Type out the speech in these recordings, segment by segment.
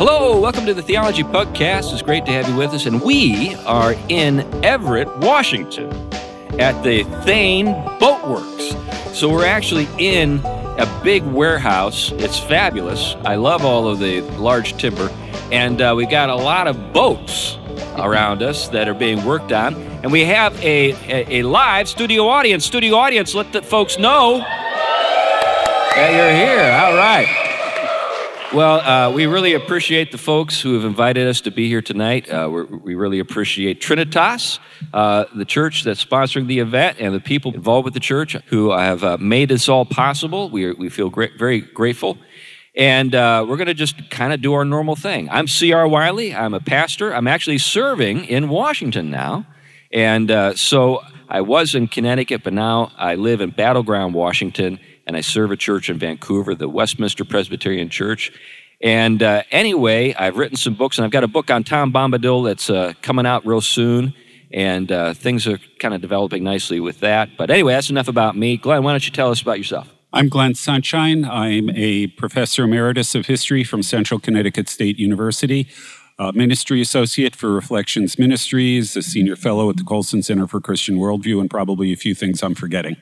Hello, welcome to the Theology Pugcast. It's great to have you with us. And we are in Everett, Washington at the Thane Boatworks. So we're actually in a big warehouse. It's fabulous. I love all of the large timber. And uh, we've got a lot of boats around us that are being worked on. And we have a, a, a live studio audience. Studio audience, let the folks know that you're here. All right. Well, uh, we really appreciate the folks who have invited us to be here tonight. Uh, we really appreciate Trinitas, uh, the church that's sponsoring the event, and the people involved with the church who have uh, made this all possible. We, we feel great, very grateful. And uh, we're going to just kind of do our normal thing. I'm C.R. Wiley. I'm a pastor. I'm actually serving in Washington now. And uh, so I was in Connecticut, but now I live in Battleground, Washington and I serve a church in Vancouver, the Westminster Presbyterian Church. And uh, anyway, I've written some books, and I've got a book on Tom Bombadil that's uh, coming out real soon. And uh, things are kind of developing nicely with that. But anyway, that's enough about me. Glenn, why don't you tell us about yourself? I'm Glenn Sunshine. I'm a professor emeritus of history from Central Connecticut State University, ministry associate for Reflections Ministries, a senior fellow at the Colson Center for Christian Worldview, and probably a few things I'm forgetting.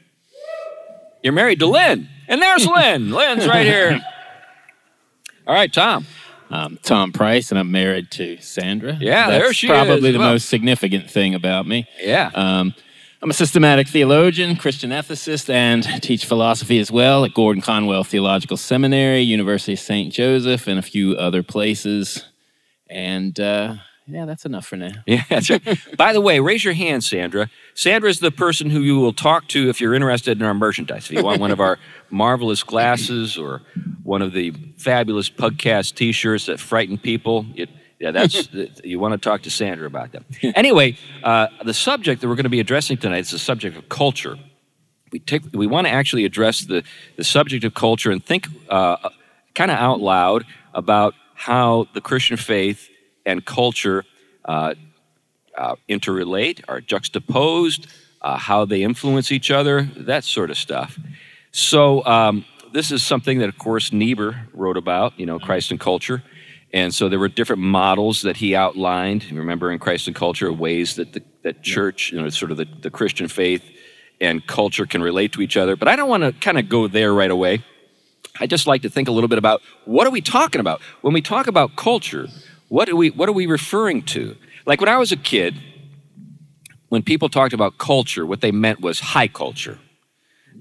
You're married to Lynn. And there's Lynn. Lynn's right here. All right, Tom. I'm Tom Price, and I'm married to Sandra. Yeah, That's there she probably is. Probably the Well- most significant thing about me. Yeah. Um, I'm a systematic theologian, Christian ethicist, and teach philosophy as well at Gordon Conwell Theological Seminary, University of St. Joseph, and a few other places. And uh, yeah, that's enough for now. Yeah, that's right. By the way, raise your hand, Sandra. Sandra is the person who you will talk to if you're interested in our merchandise. If you want one of our marvelous glasses or one of the fabulous Pugcast T-shirts that frighten people, it, yeah, that's you want to talk to Sandra about them. Anyway, uh, the subject that we're going to be addressing tonight is the subject of culture. We take we want to actually address the the subject of culture and think uh, kind of out loud about how the Christian faith and culture uh, uh, interrelate, are juxtaposed, uh, how they influence each other, that sort of stuff. So um, this is something that, of course, Niebuhr wrote about, you know, Christ and culture. And so there were different models that he outlined. Remember, in Christ and culture, ways that the that church, you know, sort of the, the Christian faith and culture can relate to each other. But I don't want to kind of go there right away. I just like to think a little bit about what are we talking about when we talk about culture. What are we what are we referring to? Like when I was a kid, when people talked about culture, what they meant was high culture.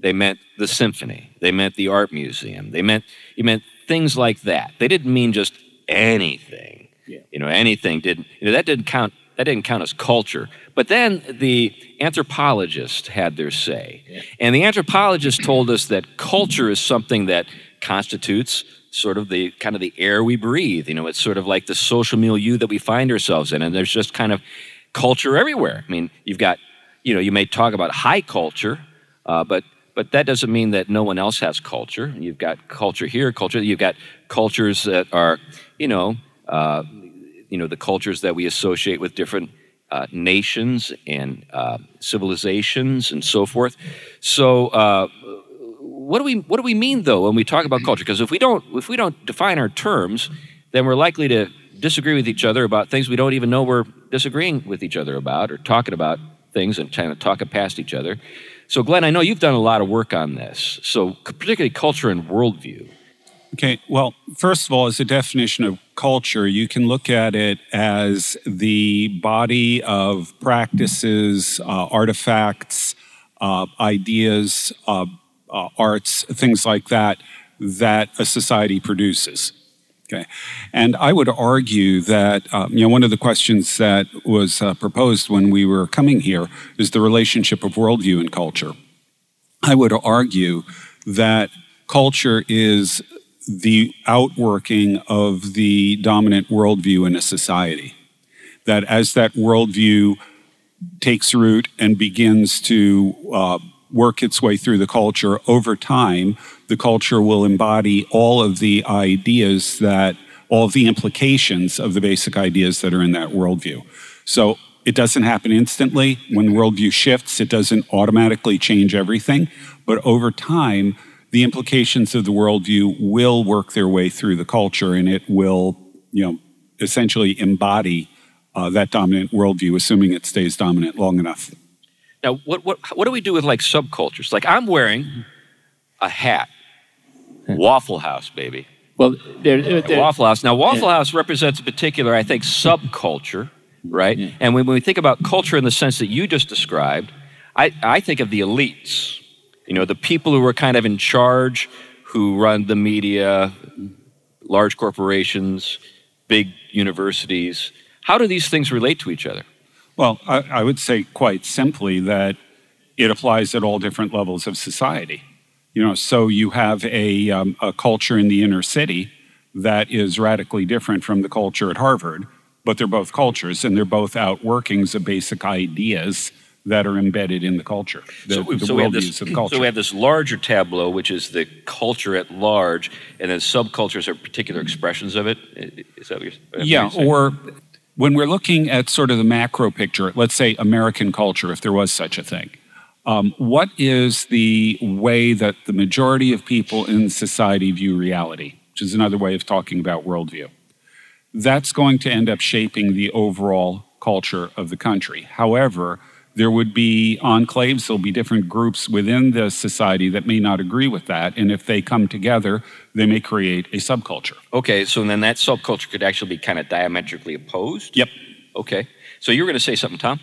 They meant the symphony. They meant the art museum. They meant you meant things like that. They didn't mean just anything. Yeah. You know, anything didn't. You know, that didn't count. That didn't count as culture. But then the anthropologists had their say, Yeah. and the anthropologists told us that culture is something that constitutes sort of the kind of the air we breathe. You know, it's sort of like the social milieu that we find ourselves in, and there's just kind of culture everywhere. I mean, you've got, you know, you may talk about high culture, uh, but but that doesn't mean that no one else has culture. You've got culture here, culture. You've got cultures that are, you know, uh, you know, the cultures that we associate with different uh, nations and uh, civilizations and so forth. So. What do we what do we mean though when we talk about culture? Because if we don't if we don't define our terms, then we're likely to disagree with each other about things we don't even know we're disagreeing with each other about, or talking about things and trying to talk past each other. So, Glenn, I know you've done a lot of work on this. So, particularly culture and worldview. Okay, well, first of all, as a definition of culture, you can look at it as the body of practices, uh, artifacts, uh, ideas, uh, uh, arts, things like that, that a society produces. Okay, and I would argue that um, you know one of the questions that was uh, proposed when we were coming here is the relationship of worldview and culture. I would argue that culture is the outworking of the dominant worldview in a society. That as that worldview takes root and begins to uh, work its way through the culture over time, the culture will embody all of the ideas that, all of the implications of the basic ideas that are in that worldview. So it doesn't happen instantly. When worldview shifts, it doesn't automatically change everything. But over time, the implications of the worldview will work their way through the culture and it will you know, essentially embody uh, that dominant worldview, assuming it stays dominant long enough. Now, what, what, what do we do with like subcultures? Like I'm wearing a hat, Waffle House, baby. Well, there, there, Waffle House. Now, Waffle House represents a particular, I think, subculture, right? Yeah. And when, when we think about culture in the sense that you just described, I, I think of the elites. You know, the people who are kind of in charge, who run the media, large corporations, big universities. How do these things relate to each other? Well, I, I would say quite simply that it applies at all different levels of society. You know, so you have a, um, a culture in the inner city that is radically different from the culture at Harvard, but they're both cultures and they're both outworkings of basic ideas that are embedded in the culture, the, so, the so we have this, culture. So we have this larger tableau, which is the culture at large, and then subcultures are particular expressions of it. Is that what you're, what yeah, you're saying? or when we're looking at sort of the macro picture, let's say American culture, if there was such a thing, um, what is the way that the majority of people in society view reality, which is another way of talking about worldview? That's going to end up shaping the overall culture of the country. However, there would be enclaves, there'll be different groups within the society that may not agree with that. And if they come together, they may create a subculture. Okay, so then that subculture could actually be kind of diametrically opposed? Yep. Okay. So you were going to say something, Tom?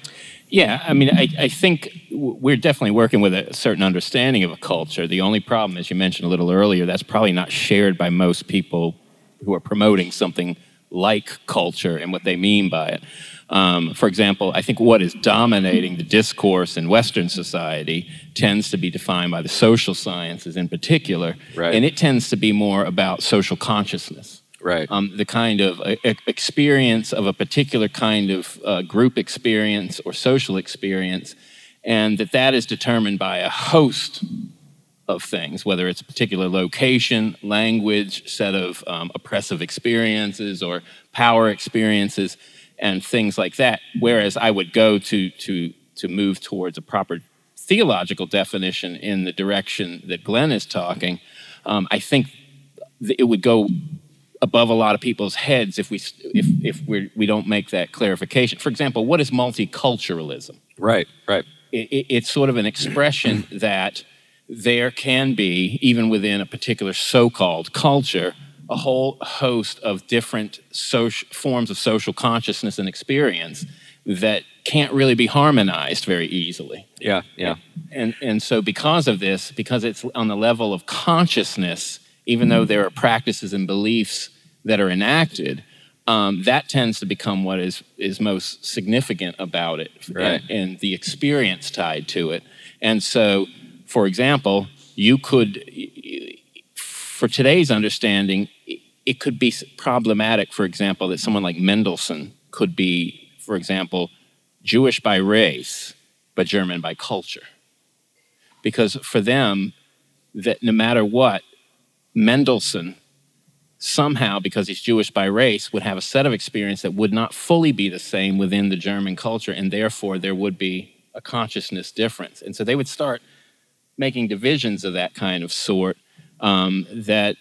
Yeah, I mean, I, I think we're definitely working with a certain understanding of a culture. The only problem, as you mentioned a little earlier, that's probably not shared by most people who are promoting something like culture and what they mean by it. Um, for example, I think what is dominating the discourse in Western society tends to be defined by the social sciences in particular, Right. and it tends to be more about social consciousness Right. um, the kind of uh, experience of a particular kind of uh, group experience or social experience, and that that is determined by a host of things, whether it's a particular location, language, set of um, oppressive experiences or power experiences, and things like that. Whereas I would go to to to move towards a proper theological definition in the direction that Glenn is talking, um, I think it would go above a lot of people's heads if we if if we're, we don't make that clarification. For example, what is multiculturalism? right. Right. It, it, it's sort of an expression that there can be, even within a particular so-called culture, a whole host of different social forms of social consciousness and experience that can't really be harmonized very easily. Yeah. Yeah. And, and so, because of this, because it's on the level of consciousness, even though there are practices and beliefs that are enacted, um, that tends to become what is, is most significant about it Right. and, and the experience tied to it. And so, for example, you could, for today's understanding, it could be problematic, for example, that someone like Mendelssohn could be, for example, Jewish by race, but German by culture. Because for them, that no matter what, Mendelssohn somehow, because he's Jewish by race, would have a set of experience that would not fully be the same within the German culture, and therefore there would be a consciousness difference. And so they would start making divisions of that kind of sort um, that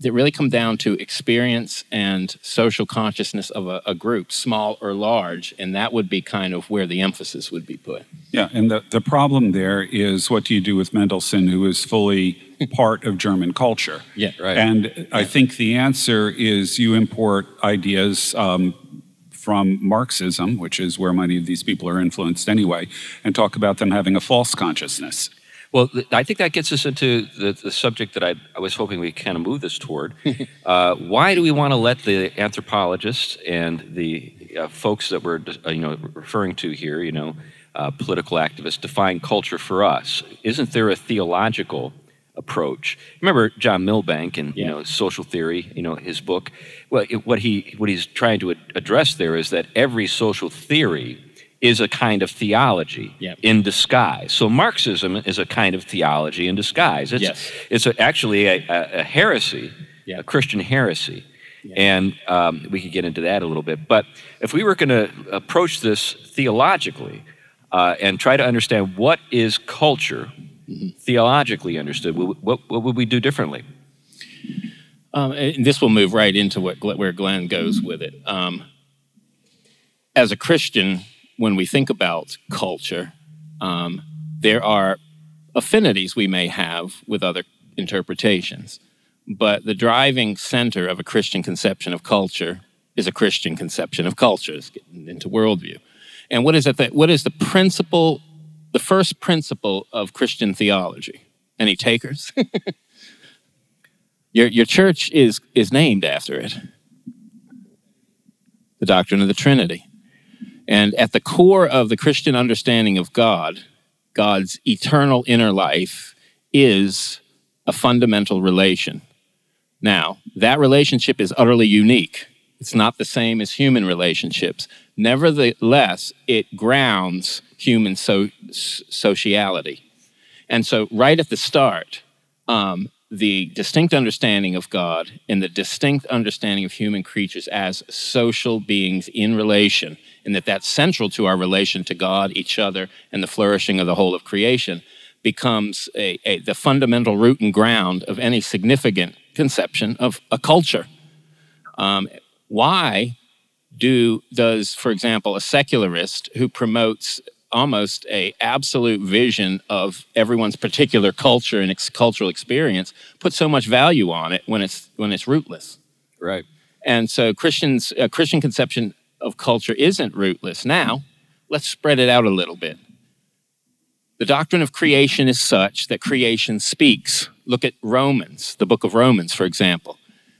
that really come down to experience and social consciousness of a, a group, small or large, and that would be kind of where the emphasis would be put. Yeah, and the, the problem there is what do you do with Mendelssohn, who is fully part of German culture? Yeah, right. And I think the answer is you import ideas um, from Marxism, which is where many of these people are influenced anyway, and talk about them having a false consciousness. Well, I think that gets us into the, the subject that I, I was hoping we kind of move this toward. uh, why do we want to let the anthropologists and the uh, folks that we're uh, you know referring to here, you know, uh, political activists, define culture for us? Isn't there a theological approach? Remember John Milbank and you know social theory, you know his book. Well, it, what he what he's trying to ad- address there is that every social theory is a kind of theology Yep. in disguise. So Marxism is a kind of theology in disguise. It's, Yes. it's a, actually a, a, a heresy, Yeah. a Christian heresy. And um, we could get into that a little bit. But if we were going to approach this theologically uh, and try to understand what is culture, Mm-hmm. theologically understood, what, what, what would we do differently? Um, and this will move right into what where Glenn goes with it. Um, as a Christian, when we think about culture, um, there are affinities we may have with other interpretations. But the driving center of a Christian conception of culture is a Christian conception of culture, it's getting into worldview. And what is it that what is the principle, the first principle of Christian theology? Any takers? your, your church is, is named after it. The doctrine of the Trinity. And at the core of the Christian understanding of God, God's eternal inner life, is a fundamental relation. Now, that relationship is utterly unique. It's not the same as human relationships. Nevertheless, it grounds human so- sociality. And so, right at the start, um, the distinct understanding of God and the distinct understanding of human creatures as social beings in relation, and that that's central to our relation to God, each other, and the flourishing of the whole of creation, becomes a, a, the fundamental root and ground of any significant conception of a culture. Um, why do does, for example, a secularist who promotes almost a absolute vision of everyone's particular culture and ex- cultural experience put so much value on it when it's when it's rootless. Right. And so christians a christian conception of culture isn't rootless. Now let's spread it out a little bit. The doctrine of creation is such that creation speaks. Look at Romans, the book of Romans, for example,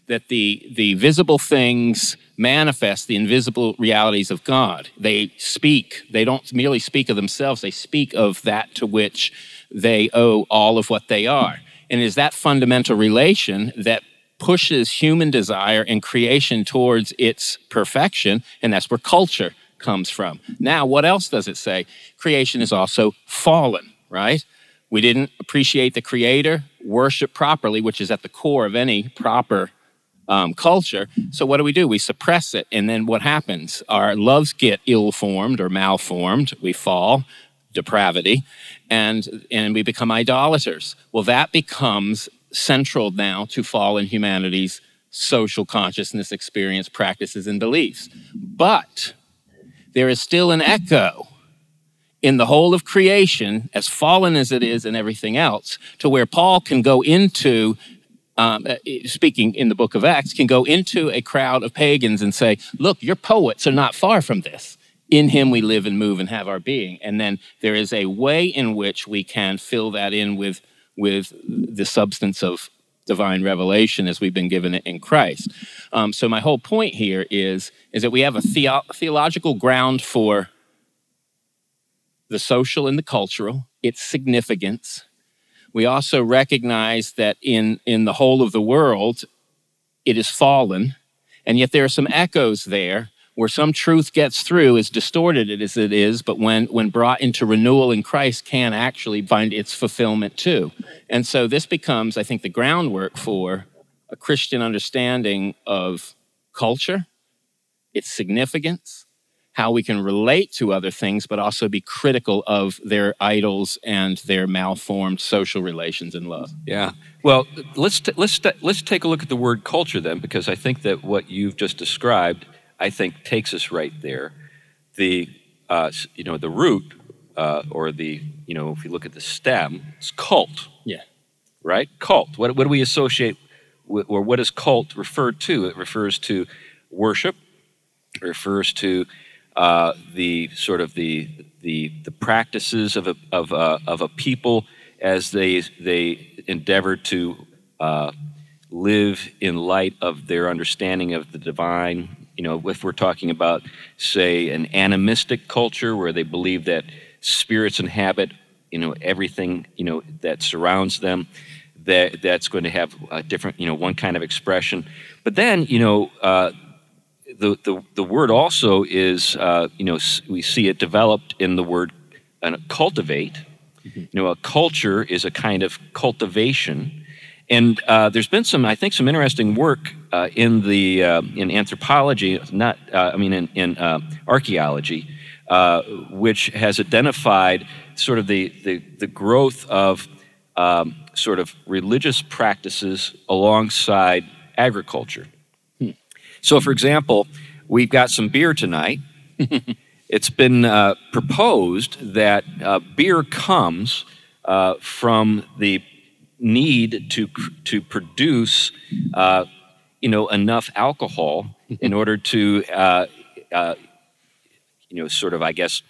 that the, the visible things manifest the invisible realities of God. They speak. They don't merely speak of themselves, they speak of that to which they owe all of what they are. And it is that fundamental relation that pushes human desire and creation towards its perfection, and that's where culture comes from. Now, what else does it say? Creation is also fallen, right? We didn't appreciate the Creator, worship properly, which is at the core of any proper um, culture. So, what do we do? We suppress it. And then what happens? Our loves get ill formed or malformed. We fall, depravity, and, and we become idolaters. Well, that becomes central now to fallen humanity's social consciousness, experience, practices, and beliefs. But there is still an echo in the whole of creation, as fallen as it is and everything else, to where Paul can go into, um, uh, speaking in the book of Acts, can go into a crowd of pagans and say, Look, your poets are not far from this. In him we live and move and have our being. And then there is a way in which we can fill that in with, with the substance of divine revelation as we've been given it in Christ. Um, so my whole point here is, is that we have a theo- theological ground for the social and the cultural, its significance. We also recognize that in, in the whole of the world, it is fallen, and yet there are some echoes there where some truth gets through, as distorted as it is, but when, when brought into renewal in Christ, can actually find its fulfillment too. And so this becomes, I think, the groundwork for a Christian understanding of culture, its significance, how we can relate to other things, but also be critical of their idols and their malformed social relations and love. Yeah. Well, let's t- let's t- let's take a look at the word culture then, because I think that what you've just described I think takes us right there. The uh, you know the root uh, or the you know if you look at the stem, it's cult. Yeah. Right. Cult. What what do we associate with, or what does cult refer to? It refers to worship. It refers to uh, the sort of the the the practices of a of a, of a people as they they endeavor to uh, live in light of their understanding of the divine you know, if we're talking about, say, an animistic culture where they believe that spirits inhabit, you know, everything, you know, that surrounds them, that that's going to have a different, you know, one kind of expression. But then, you know, uh, the, the, the word also is, uh, you know, we see it developed in the word uh, cultivate. Mm-hmm. You know, a culture is a kind of cultivation and uh, there's been some, I think, some interesting work uh, in the uh, in anthropology, not uh, I mean in, in uh, archaeology, uh, which has identified sort of the the, the growth of um, sort of religious practices alongside agriculture. So, for example, we've got some beer tonight. it's been uh, proposed that uh, beer comes uh, from the need to to produce, uh, you know, enough alcohol in order to, uh, uh, you know, sort of, I guess,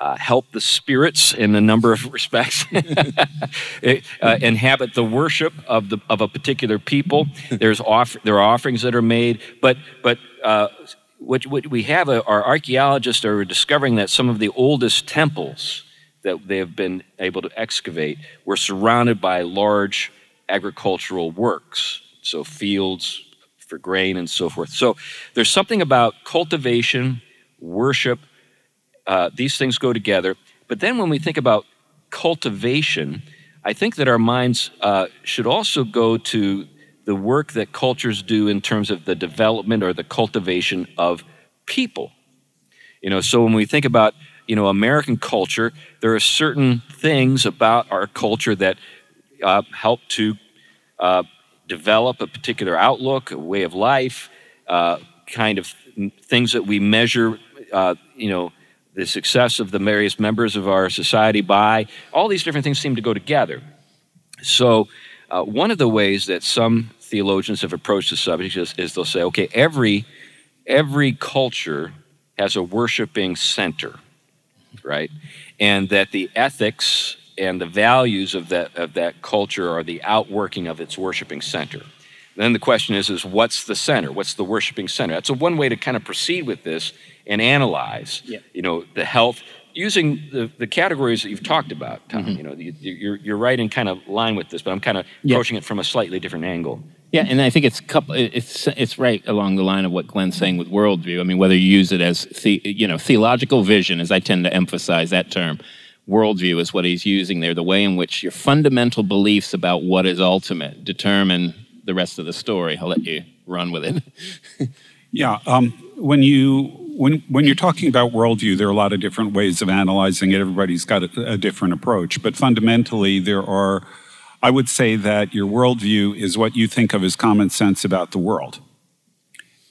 uh, help the spirits in a number of respects, uh, inhabit the worship of the of a particular people. There's off, there are offerings that are made, but but uh, what, what we have our archaeologists are discovering that some of the oldest temples that they have been able to excavate were surrounded by large agricultural works, so fields for grain and so forth. So there's something about cultivation, worship, uh, these things go together. But then when we think about cultivation, I think that our minds uh, should also go to the work that cultures do in terms of the development or the cultivation of people. You know, so when we think about you know American culture, there are certain things about our culture that uh, help to uh, develop a particular outlook, a way of life, uh, kind of things that we measure. Uh, you know, the success of the various members of our society by. All these different things seem to go together. So, uh, one of the ways that some theologians have approached the subject is, is they'll say, okay, every every culture has a worshiping center, right? And that the ethics and the values of that of that culture are the outworking of its worshiping center. Then the question is, is what's the center? What's the worshiping center? That's a one way to kind of proceed with this and analyze, yeah. you know, the health using the, the categories that you've talked about, Tom. Mm-hmm. You know, you, you're, you're right in kind of line with this, but I'm kind of yeah. approaching it from a slightly different angle. Yeah, and I think it's couple, it's it's right along the line of what Glenn's saying with worldview. I mean, whether you use it as the, you know theological vision, as I tend to emphasize that term, worldview is what he's using there. The way in which your fundamental beliefs about what is ultimate determine the rest of the story. I'll let you run with it. yeah, um, when you when when you're talking about worldview, there are a lot of different ways of analyzing it. Everybody's got a, a different approach, but fundamentally, there are I would say that your worldview is what you think of as common sense about the world.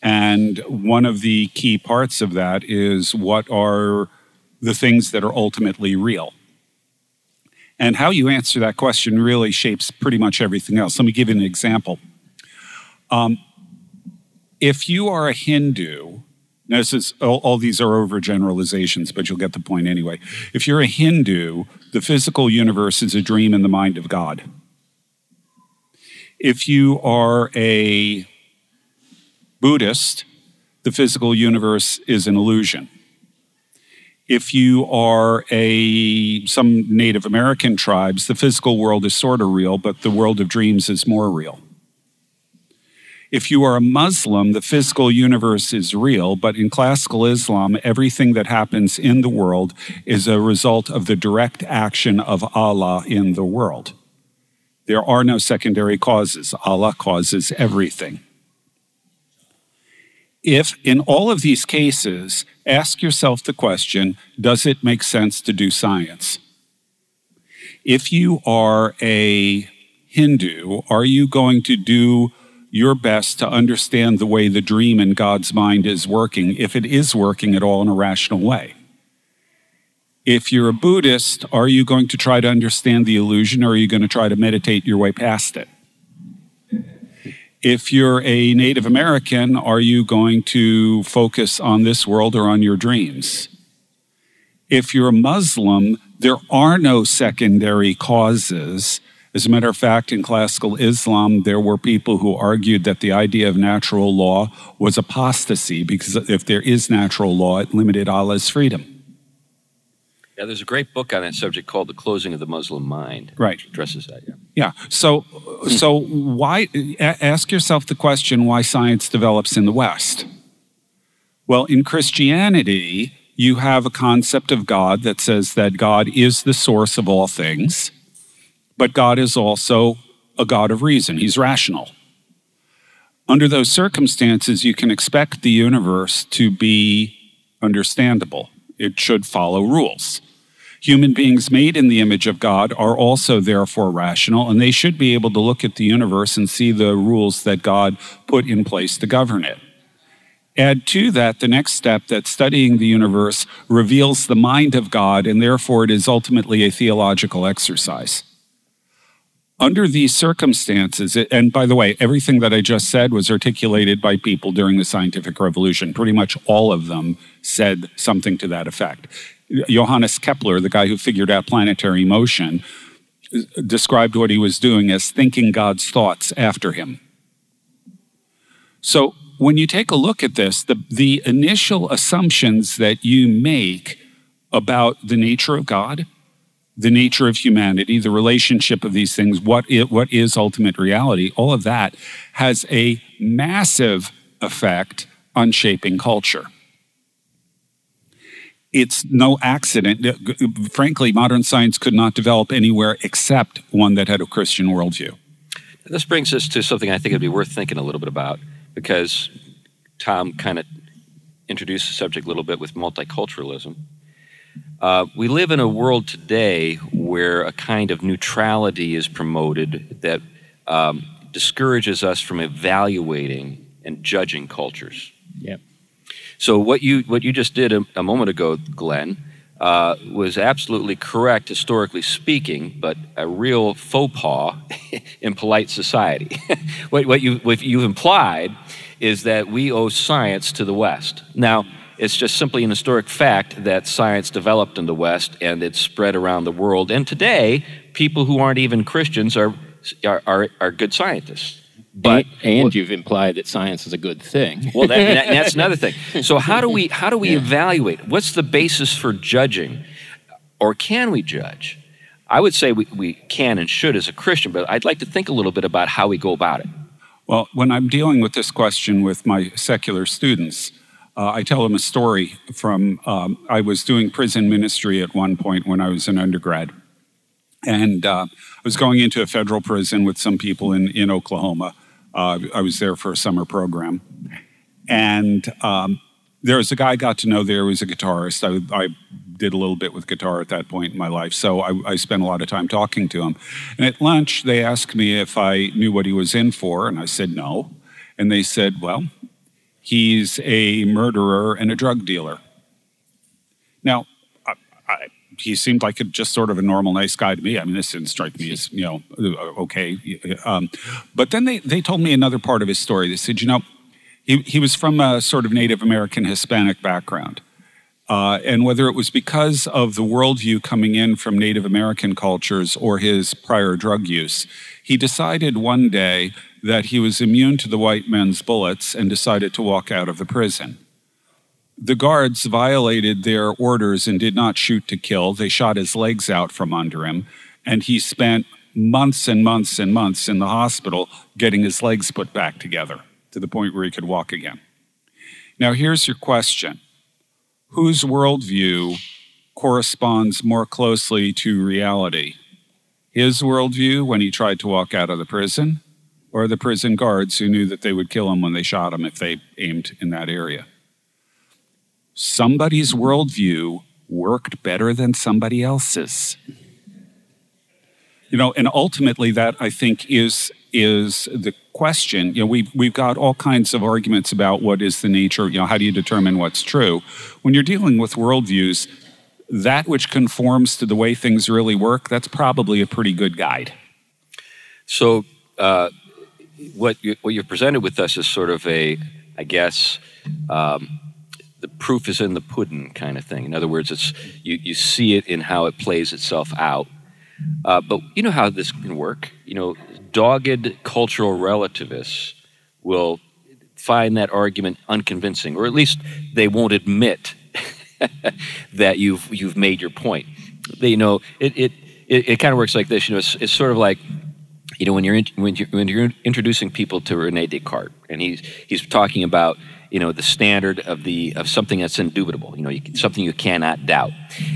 And one of the key parts of that is what are the things that are ultimately real? And how you answer that question really shapes pretty much everything else. Let me give you an example. Um, if you are a Hindu, this is all, all, these are overgeneralizations, but you'll get the point anyway. If you're a Hindu, the physical universe is a dream in the mind of God. If you are a Buddhist, the physical universe is an illusion. If you are a some Native American tribes, the physical world is sort of real, but the world of dreams is more real. If you are a Muslim, the physical universe is real, but in classical Islam, everything that happens in the world is a result of the direct action of Allah in the world. There are no secondary causes. Allah causes everything. If in all of these cases, ask yourself the question does it make sense to do science? If you are a Hindu, are you going to do your best to understand the way the dream in God's mind is working, if it is working at all in a rational way? If you're a Buddhist, are you going to try to understand the illusion or are you going to try to meditate your way past it? If you're a Native American, are you going to focus on this world or on your dreams? If you're a Muslim, there are no secondary causes. As a matter of fact, in classical Islam, there were people who argued that the idea of natural law was apostasy because if there is natural law, it limited Allah's freedom. Yeah, there's a great book on that subject called "The Closing of the Muslim Mind." Right, addresses that. Yeah. Yeah. So, so why? Ask yourself the question: Why science develops in the West? Well, in Christianity, you have a concept of God that says that God is the source of all things, but God is also a God of reason. He's rational. Under those circumstances, you can expect the universe to be understandable. It should follow rules. Human beings made in the image of God are also therefore rational, and they should be able to look at the universe and see the rules that God put in place to govern it. Add to that the next step that studying the universe reveals the mind of God, and therefore it is ultimately a theological exercise. Under these circumstances, and by the way, everything that I just said was articulated by people during the scientific revolution. Pretty much all of them said something to that effect. Johannes Kepler, the guy who figured out planetary motion, described what he was doing as thinking God's thoughts after him. So when you take a look at this, the, the initial assumptions that you make about the nature of God, the nature of humanity, the relationship of these things, what, it, what is ultimate reality, all of that has a massive effect on shaping culture. It's no accident. Frankly, modern science could not develop anywhere except one that had a Christian worldview. This brings us to something I think it'd be worth thinking a little bit about because Tom kind of introduced the subject a little bit with multiculturalism. Uh, we live in a world today where a kind of neutrality is promoted that um, discourages us from evaluating and judging cultures. Yep. So what you what you just did a, a moment ago, Glenn, uh, was absolutely correct historically speaking, but a real faux pas in polite society. what, what, you, what you've implied is that we owe science to the West. Now, it's just simply an historic fact that science developed in the West and it's spread around the world. And today, people who aren't even Christians are, are, are, are good scientists. But and, and well, you've implied that science is a good thing. Well, that, that, that's another thing. So how do we how do we yeah. evaluate? What's the basis for judging, or can we judge? I would say we, we can and should as a Christian, but I'd like to think a little bit about how we go about it. Well, when I'm dealing with this question with my secular students, uh, I tell them a story from um, I was doing prison ministry at one point when I was an undergrad. And uh, I was going into a federal prison with some people in, in Oklahoma. Uh, I was there for a summer program. And um, there was a guy I got to know there was a guitarist. I, I, did a little bit with guitar at that point in my life, so I, I, spent a lot of time talking to him. And at lunch, they asked me if I knew what he was in for, and I said no. And they said, well, he's a murderer and a drug dealer. Now, I, I, he seemed like a, just sort of a normal, nice guy to me. I mean, this didn't strike me as, you know, uh, okay. Um, but then they, they told me another part of his story. They said, you know, he, he was from a sort of Native American Hispanic background. Uh, and whether it was because of the worldview coming in from Native American cultures or his prior drug use, he decided one day that he was immune to the white men's bullets and decided to walk out of the prison. The guards violated their orders and did not shoot to kill. They shot his legs out from under him, and he spent months and months and months in the hospital getting his legs put back together to the point where he could walk again. Now, here's your question Whose worldview corresponds more closely to reality? His worldview when he tried to walk out of the prison, or the prison guards who knew that they would kill him when they shot him if they aimed in that area? somebody's worldview worked better than somebody else's. You know, and ultimately that I think is is the question. You know, we've we've got all kinds of arguments about what is the nature, you know, how do you determine what's true? When you're dealing with worldviews, that which conforms to the way things really work, that's probably a pretty good guide. So uh, what you, what you've presented with us is sort of a, I guess, um, the proof is in the pudding kind of thing. In other words, it's you, you see it in how it plays itself out. Uh, but you know how this can work. You know, dogged cultural relativists will find that argument unconvincing, or at least they won't admit that you've you've made your point. They, you know, it it, it, it kind of works like this. You know, it's, it's sort of like you know when you're in, when you're when you're introducing people to Rene Descartes, and he's he's talking about you know the standard of the of something that's indubitable you know you, something you cannot doubt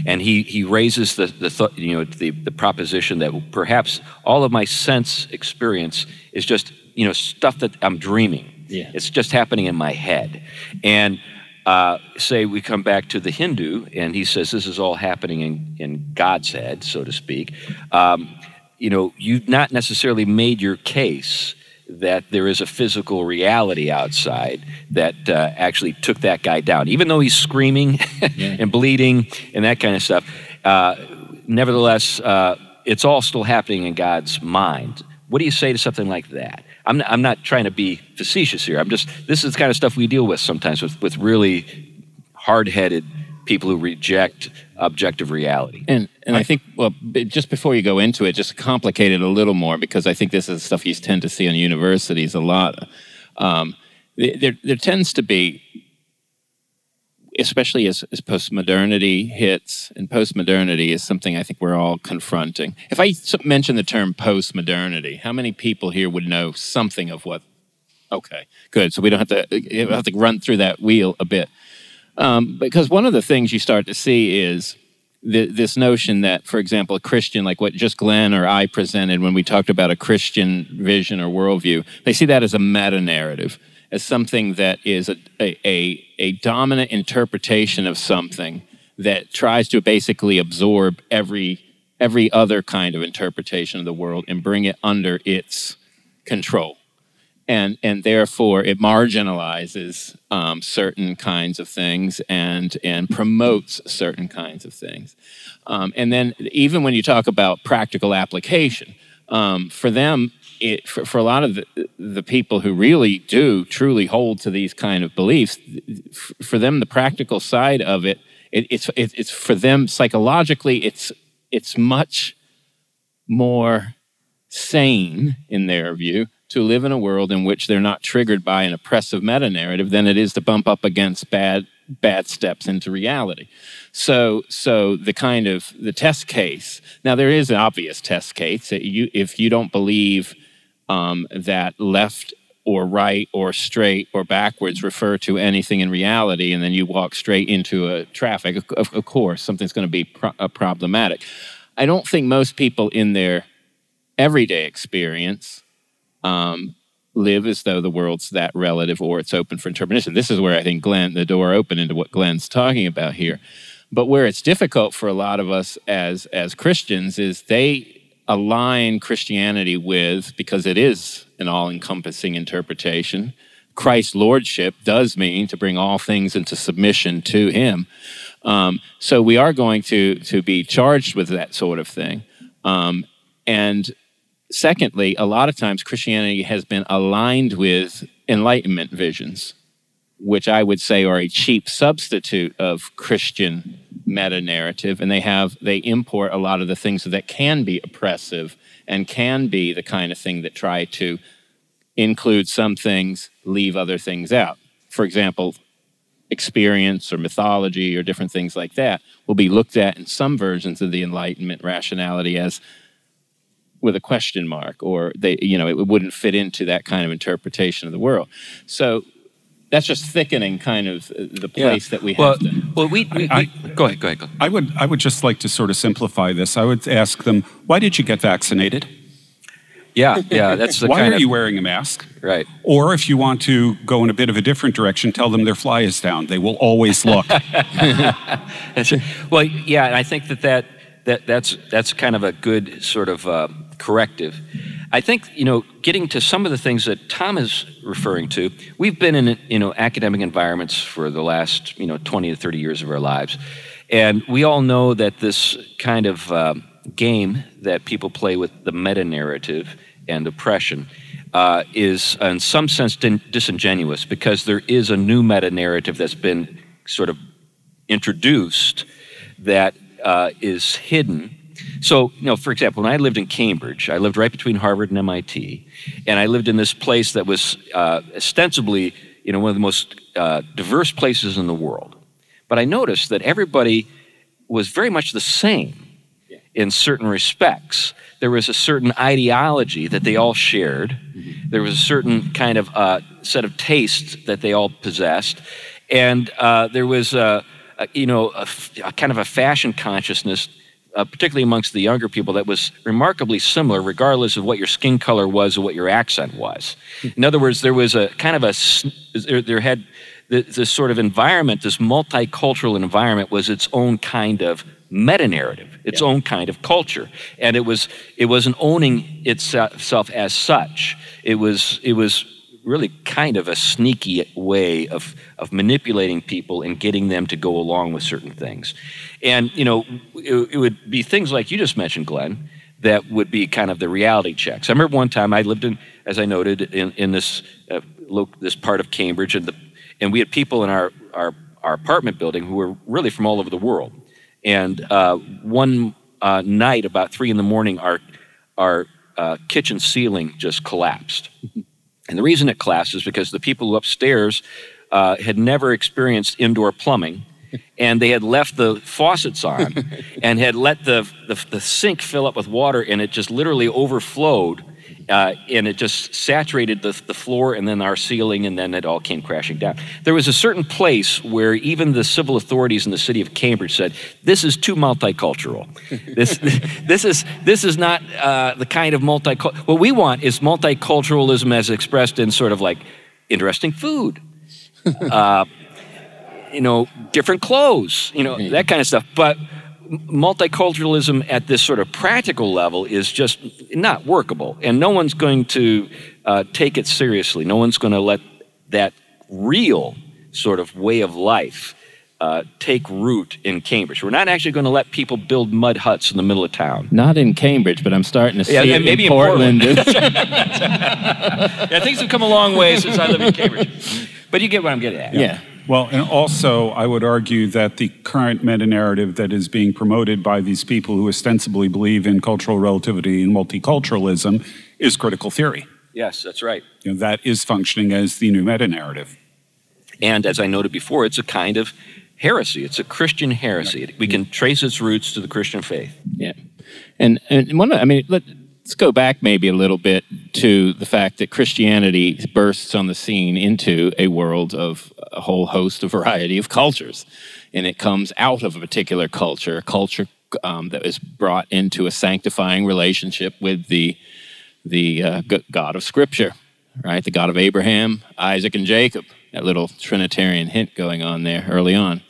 and he he raises the the th- you know the the proposition that perhaps all of my sense experience is just you know stuff that I'm dreaming yeah. it's just happening in my head and uh, say we come back to the Hindu, and he says this is all happening in, in God's head, so to speak. Um, you know, you've not necessarily made your case that there is a physical reality outside that uh, actually took that guy down, even though he's screaming yeah. and bleeding and that kind of stuff. Uh, nevertheless, uh, it's all still happening in God's mind. What do you say to something like that? I'm not, I'm not trying to be facetious here. I'm just this is the kind of stuff we deal with sometimes with with really hard-headed people who reject objective reality. And and I think well, just before you go into it, just complicate it a little more because I think this is stuff you tend to see in universities a lot. Um, there there tends to be especially as, as postmodernity hits, and postmodernity is something I think we're all confronting. If I mention the term postmodernity, how many people here would know something of what? Okay, good. So we don't have to have to run through that wheel a bit, um, because one of the things you start to see is this notion that, for example, a Christian, like what just Glenn or I presented when we talked about a Christian vision or worldview, they see that as a meta narrative as something that is a, a, a, dominant interpretation of something that tries to basically absorb every every other kind of interpretation of the world and bring it under its control and and therefore it marginalizes um, certain kinds of things and and promotes certain kinds of things. Um, and then even when you talk about practical application um, for them it, for, for, a lot of the, the, people who really do truly hold to these kind of beliefs, for them, the practical side of it, it it's, it, it's for them psychologically, it's, it's much more sane in their view to live in a world in which they're not triggered by an oppressive meta narrative than it is to bump up against bad bad steps into reality. So, so the kind of the test case. Now, there is an obvious test case you, if you don't believe um, that left or right or straight or backwards refer to anything in reality, and then you walk straight into a traffic, of, of course, something's going to be pro- uh, problematic. I don't think most people in their everyday experience um, live as though the world's that relative or it's open for interpretation. This is where I think Glenn, the door open into what Glenn's talking about here. But where it's difficult for a lot of us as as Christians is they align Christianity with, because it is an all encompassing interpretation, Christ's lordship does mean to bring all things into submission to him. Um, so we are going to, to be charged with that sort of thing. Um, and secondly, a lot of times Christianity has been aligned with Enlightenment visions, which I would say are a cheap substitute of Christian meta narrative and they have they import a lot of the things that can be oppressive and can be the kind of thing that try to include some things leave other things out. For example experience or mythology or different things like that will be looked at in some versions of the enlightenment rationality as with a question mark or they you know it wouldn't fit into that kind of interpretation of the world so that's just thickening kind of the place yeah. that we have well, to. Well, we, we, I, we, go ahead, go ahead. Go. I would, I would just like to sort of simplify this. I would ask them, why did you get vaccinated? Yeah, yeah, that's the why are of, you wearing a mask? Right. Or if you want to go in a bit of a different direction, tell them their fly is down. They will always look. well, yeah, and I think that, that that that's that's kind of a good sort of uh, corrective. I think you know, getting to some of the things that Tom is referring to. We've been in you know academic environments for the last you know 20 to 30 years of our lives, and we all know that this kind of uh, game that people play with the meta narrative and oppression uh, is, in some sense, disingenuous because there is a new meta narrative that's been sort of introduced that uh, is hidden so, you know, for example, when I lived in Cambridge, I lived right between Harvard and MIT, and I lived in this place that was uh, ostensibly, you know, one of the most uh, diverse places in the world. But I noticed that everybody was very much the same in certain respects. There was a certain ideology that they all shared. There was a certain kind of uh, set of tastes that they all possessed, and uh, there was a, a you know a, a kind of a fashion consciousness uh, particularly amongst the younger people, that was remarkably similar, regardless of what your skin color was or what your accent was. In other words, there was a kind of a there, there had this sort of environment, this multicultural environment, was its own kind of meta narrative, its yeah. own kind of culture, and it was it wasn't owning itself as such. It was it was really kind of a sneaky way of of manipulating people and getting them to go along with certain things, and you know it, it would be things like you just mentioned, Glenn, that would be kind of the reality checks. I remember one time I lived in, as I noted, in, in this uh, this part of Cambridge, and the and we had people in our, our, our apartment building who were really from all over the world. And uh, one uh, night, about three in the morning, our, our uh, kitchen ceiling just collapsed. And the reason it collapsed is because the people upstairs uh, had never experienced indoor plumbing and they had left the faucets on and had let the, the, the, sink fill up with water and it just literally overflowed uh, and it just saturated the, the floor and then our ceiling, and then it all came crashing down. There was a certain place where even the civil authorities in the city of Cambridge said, "This is too multicultural. this, this is this is not uh, the kind of multicultural. What we want is multiculturalism as expressed in sort of like interesting food." Uh, you know, different clothes, you know, that kind of stuff. But multiculturalism at this sort of practical level is just not workable, and no one's going to uh, take it seriously. No one's going to let that real sort of way of life uh, take root in Cambridge. We're not actually going to let people build mud huts in the middle of town. Not in Cambridge, but I'm starting to see yeah, it maybe in Portland. In Portland. yeah, things have come a long way since I lived in Cambridge. But you get what I'm getting at. yeah. yeah. Well, and also, I would argue that the current meta narrative that is being promoted by these people who ostensibly believe in cultural relativity and multiculturalism is critical theory. Yes, that's right. You know, that is functioning as the new meta narrative. And as I noted before, it's a kind of heresy. It's a Christian heresy. We can trace its roots to the Christian faith. Yeah. And, and one, I mean, let, let's go back maybe a little bit to the fact that Christianity bursts on the scene into a world of a whole host of variety of cultures. And it comes out of a particular culture, a culture um, that is brought into a sanctifying relationship with the, the uh, God of Scripture, right? The God of Abraham, Isaac, and Jacob. That little Trinitarian hint going on there early on.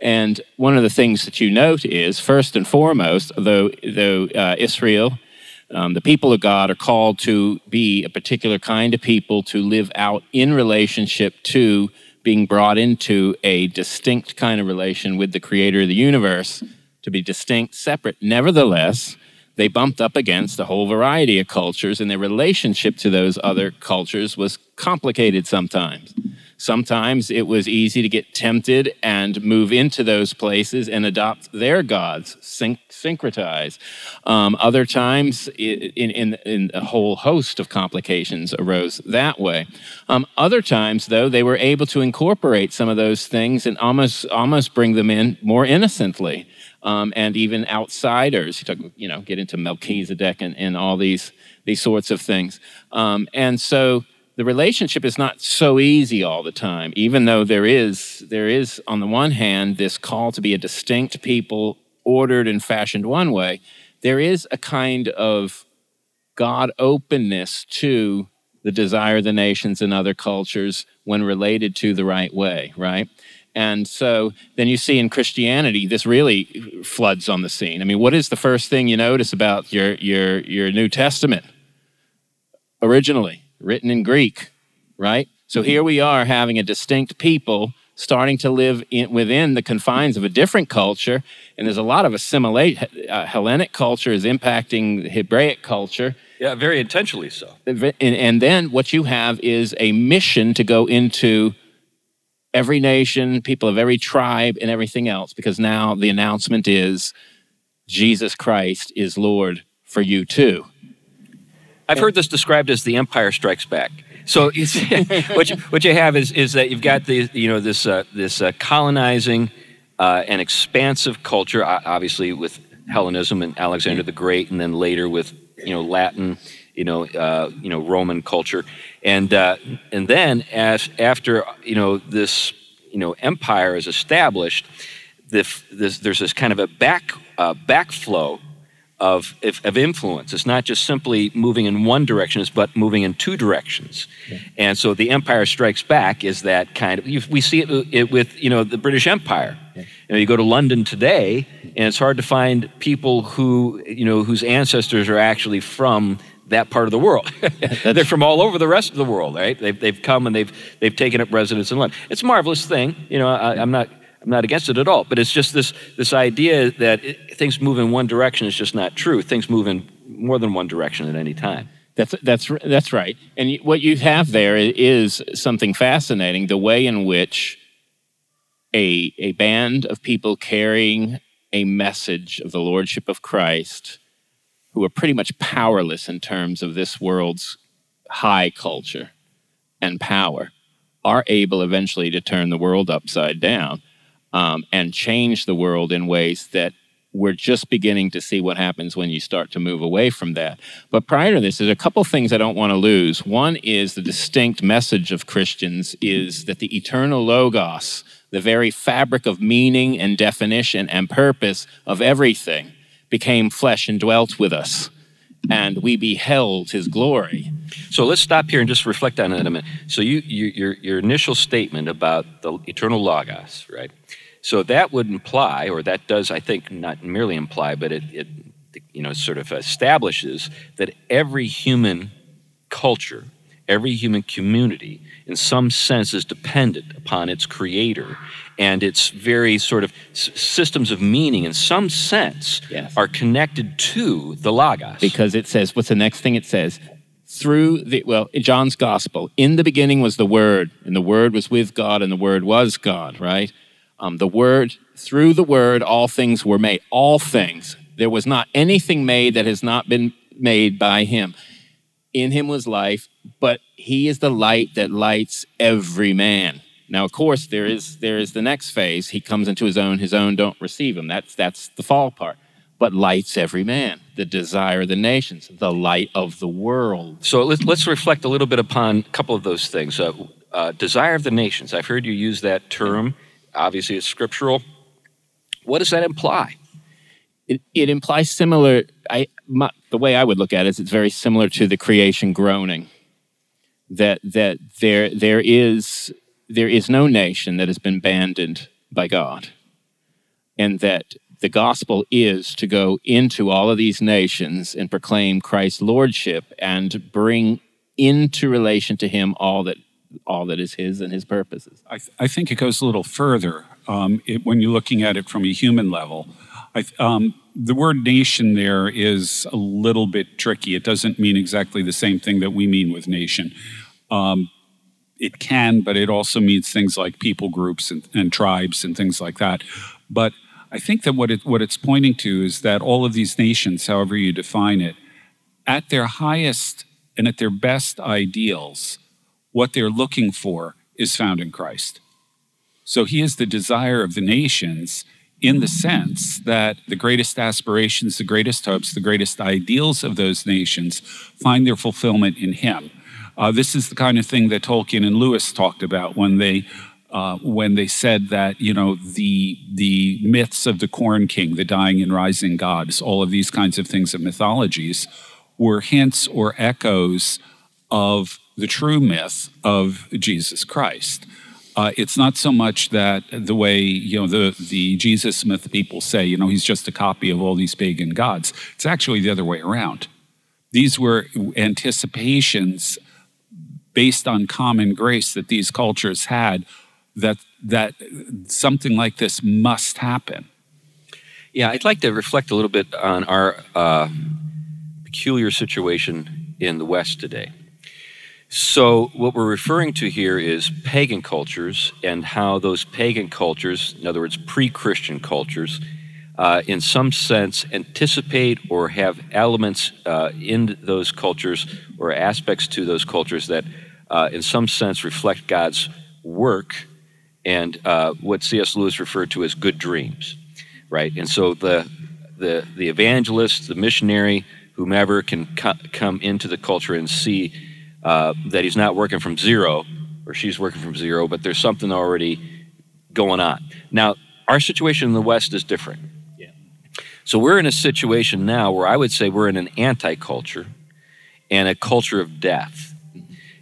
And one of the things that you note is, first and foremost, though, though uh, Israel um, the people of God are called to be a particular kind of people to live out in relationship to being brought into a distinct kind of relation with the creator of the universe, to be distinct, separate. Nevertheless, they bumped up against a whole variety of cultures, and their relationship to those other cultures was complicated sometimes. Sometimes it was easy to get tempted and move into those places and adopt their gods, syn- syncretize. Um, other times, in, in, in, a whole host of complications arose that way. Um, other times, though, they were able to incorporate some of those things and almost almost bring them in more innocently. Um, and even outsiders, you, talk, you know, get into Melchizedek and, and all these these sorts of things. Um, and so the relationship is not so easy all the time even though there is there is on the one hand this call to be a distinct people ordered and fashioned one way. There is a kind of god openness to the desire of the nations and other cultures when related to the right way right? And so then you see in christianity this really floods on the scene. I mean what is the first thing you notice about your your your new testament? Originally written in Greek, right? So mm-hmm. here we are having a distinct people starting to live in, within the confines of a different culture, and there's a lot of assimilate. Uh, Hellenic culture is impacting Hebraic culture. Yeah, very intentionally so. And, and then what you have is a mission to go into every nation, people of every tribe, and everything else, because now the announcement is Jesus Christ is Lord for you too. I've heard this described as the Empire Strikes Back. So what you, what you have is is that you've got the you know this uh, this uh, colonizing uh, and expansive culture, obviously with Hellenism and Alexander the Great, and then later with you know Latin, you know uh, you know Roman culture, and uh, and then as after you know this you know empire is established, the, this, there's this kind of a back uh, backflow of, of influence. It's not just simply moving in one direction, it's but moving in two directions. Yeah. And so the Empire Strikes Back is that kind of. We see it, it with you know the British Empire. Yeah. You, know, you go to London today, and it's hard to find people who you know whose ancestors are actually from that part of the world. They're from all over the rest of the world, right? They've, they've come and they've, they've taken up residence in London. It's a marvelous thing. You know, I, I'm not I'm not against it at all. But it's just this this idea that it, things move in one direction is just not true. Things move in more than one direction at any time. That's that's that's right. And what you have there is something fascinating: the way in which a a band of people carrying a message of the lordship of Christ, who are pretty much powerless in terms of this world's high culture and power, are able eventually to turn the world upside down um, and change the world in ways that we're just beginning to see what happens when you start to move away from that. But prior to this, there's a couple things I don't want to lose. One is the distinct message of Christians is that the eternal logos, the very fabric of meaning and definition and purpose of everything, became flesh and dwelt with us. And we beheld his glory. So let's stop here and just reflect on that a minute. So you, you your, your initial statement about the eternal logos, right? So that would imply, or that does, I think, not merely imply, but it, it you know, sort of establishes that every human culture, every human community, in some sense, is dependent upon its creator. And its very sort of systems of meaning, in some sense, yes. are connected to the Logos. Because it says, what's the next thing it says? Through the, well, John's gospel, in the beginning was the Word, and the Word was with God, and the Word was God, right? Um, the Word, through the Word, all things were made. All things. There was not anything made that has not been made by Him. In Him was life, but He is the light that lights every man. Now, of course, there is there is the next phase. He comes into His own. His own don't receive Him. That's that's the fall part. But lights every man, the desire of the nations, the light of the world. So let's, let's reflect a little bit upon a couple of those things. Uh, uh, desire of the nations. I've heard you use that term obviously it's scriptural. What does that imply? It, it implies similar. I my, the way I would look at it is it's very similar to the creation groaning. That that there there is there is no nation that has been abandoned by God, and that the gospel is to go into all of these nations and proclaim Christ's lordship and bring into relation to Him all that all that is his and his purposes. I, th- I think it goes a little further um, it, when you're looking at it from a human level. I, um, the word nation there is a little bit tricky. It doesn't mean exactly the same thing that we mean with nation. Um, it can, but it also means things like people groups and, and tribes and things like that. But I think that what it what it's pointing to is that all of these nations, however you define it, at their highest and at their best ideals, what they're looking for is found in Christ. So he is the desire of the nations in the sense that the greatest aspirations, the greatest hopes, the greatest ideals of those nations find their fulfillment in him. Uh, this is the kind of thing that Tolkien and Lewis talked about when they uh, when they said that you know the the myths of the Corn King, the dying and rising gods, all of these kinds of things of mythologies were hints or echoes of the true myth of Jesus Christ. Uh, it's not so much that the way you know the the Jesus myth people say, you know, he's just a copy of all these pagan gods. It's actually the other way around. These were anticipations based on common grace that these cultures had that that something like this must happen. Yeah, I'd like to reflect a little bit on our uh, peculiar situation in the West today. So, what we're referring to here is pagan cultures and how those pagan cultures, in other words, pre Christian cultures, uh, in some sense anticipate or have elements uh, in those cultures or aspects to those cultures that, uh, in some sense, reflect God's work and uh, what C.S. Lewis referred to as good dreams, right? And so the, the, the evangelist, the missionary, whomever can co- come into the culture and see uh, that he's not working from zero or she's working from zero, but there's something already going on. Now, our situation in the West is different. Yeah. So we're in a situation now where I would say we're in an anti culture and a culture of death.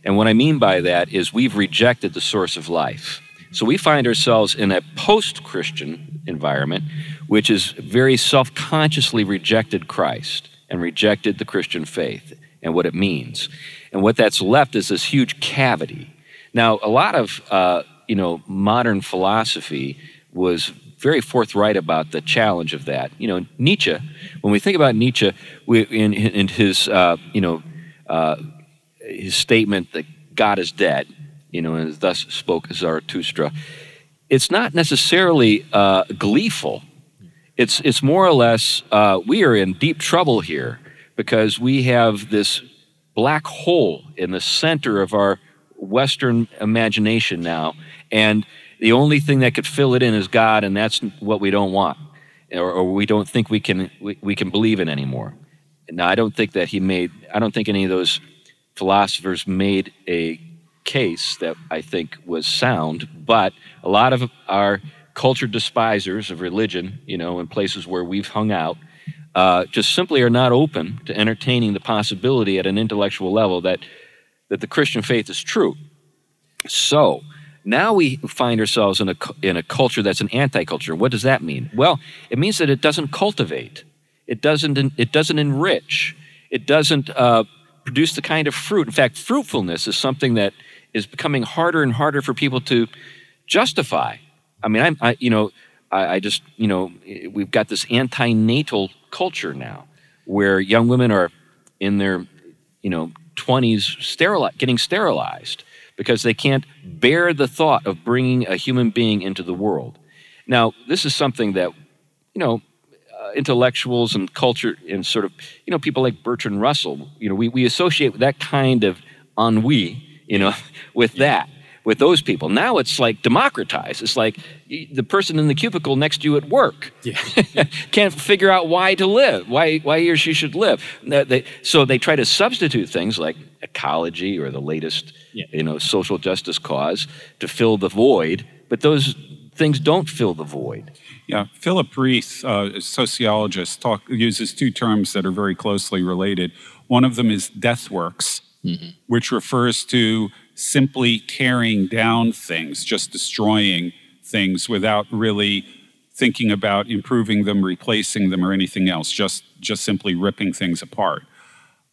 And what I mean by that is we've rejected the source of life. So we find ourselves in a post Christian environment, which is very self consciously rejected Christ and rejected the Christian faith and what it means. And what that's left is this huge cavity. Now, a lot of uh, you know modern philosophy was very forthright about the challenge of that. You know, Nietzsche. When we think about Nietzsche, we, in, in his uh, you know uh, his statement that God is dead, you know, and thus spoke Zarathustra. It's not necessarily uh, gleeful. It's it's more or less uh, we are in deep trouble here because we have this black hole in the center of our Western imagination now, and the only thing that could fill it in is God, and that's what we don't want, or, or we don't think we can we, we can believe in anymore. Now, I don't think that he made. I don't think any of those philosophers made a case that I think was sound, but a lot of our culture despisers of religion, you know, in places where we've hung out, uh, just simply are not open to entertaining the possibility at an intellectual level that that the Christian faith is true. So now we find ourselves in a in a culture that's an anti-culture. What does that mean? Well, it means that it doesn't cultivate, it doesn't it doesn't enrich, it doesn't uh, produce the kind of fruit. In fact, fruitfulness is something that is becoming harder and harder for people to justify. I mean, I'm, I, you know, I, I just, you know, we've got this antinatal culture now where young women are in their, you know, 20s sterili- getting sterilized because they can't bear the thought of bringing a human being into the world. Now, this is something that, you know, uh, intellectuals and culture and sort of, you know, people like Bertrand Russell, you know, we, we associate that kind of ennui you know, with that, with those people. Now it's like democratized. It's like the person in the cubicle next to you at work yeah. can't figure out why to live, why, why he or she should live. They, so they try to substitute things like ecology or the latest, yeah. you know, social justice cause to fill the void, but those things don't fill the void. Yeah, Philip Rieff, uh, a sociologist, talk, uses two terms that are very closely related. One of them is death works, mm-hmm. which refers to simply tearing down things, just destroying things without really thinking about improving them, replacing them, or anything else, just, just simply ripping things apart.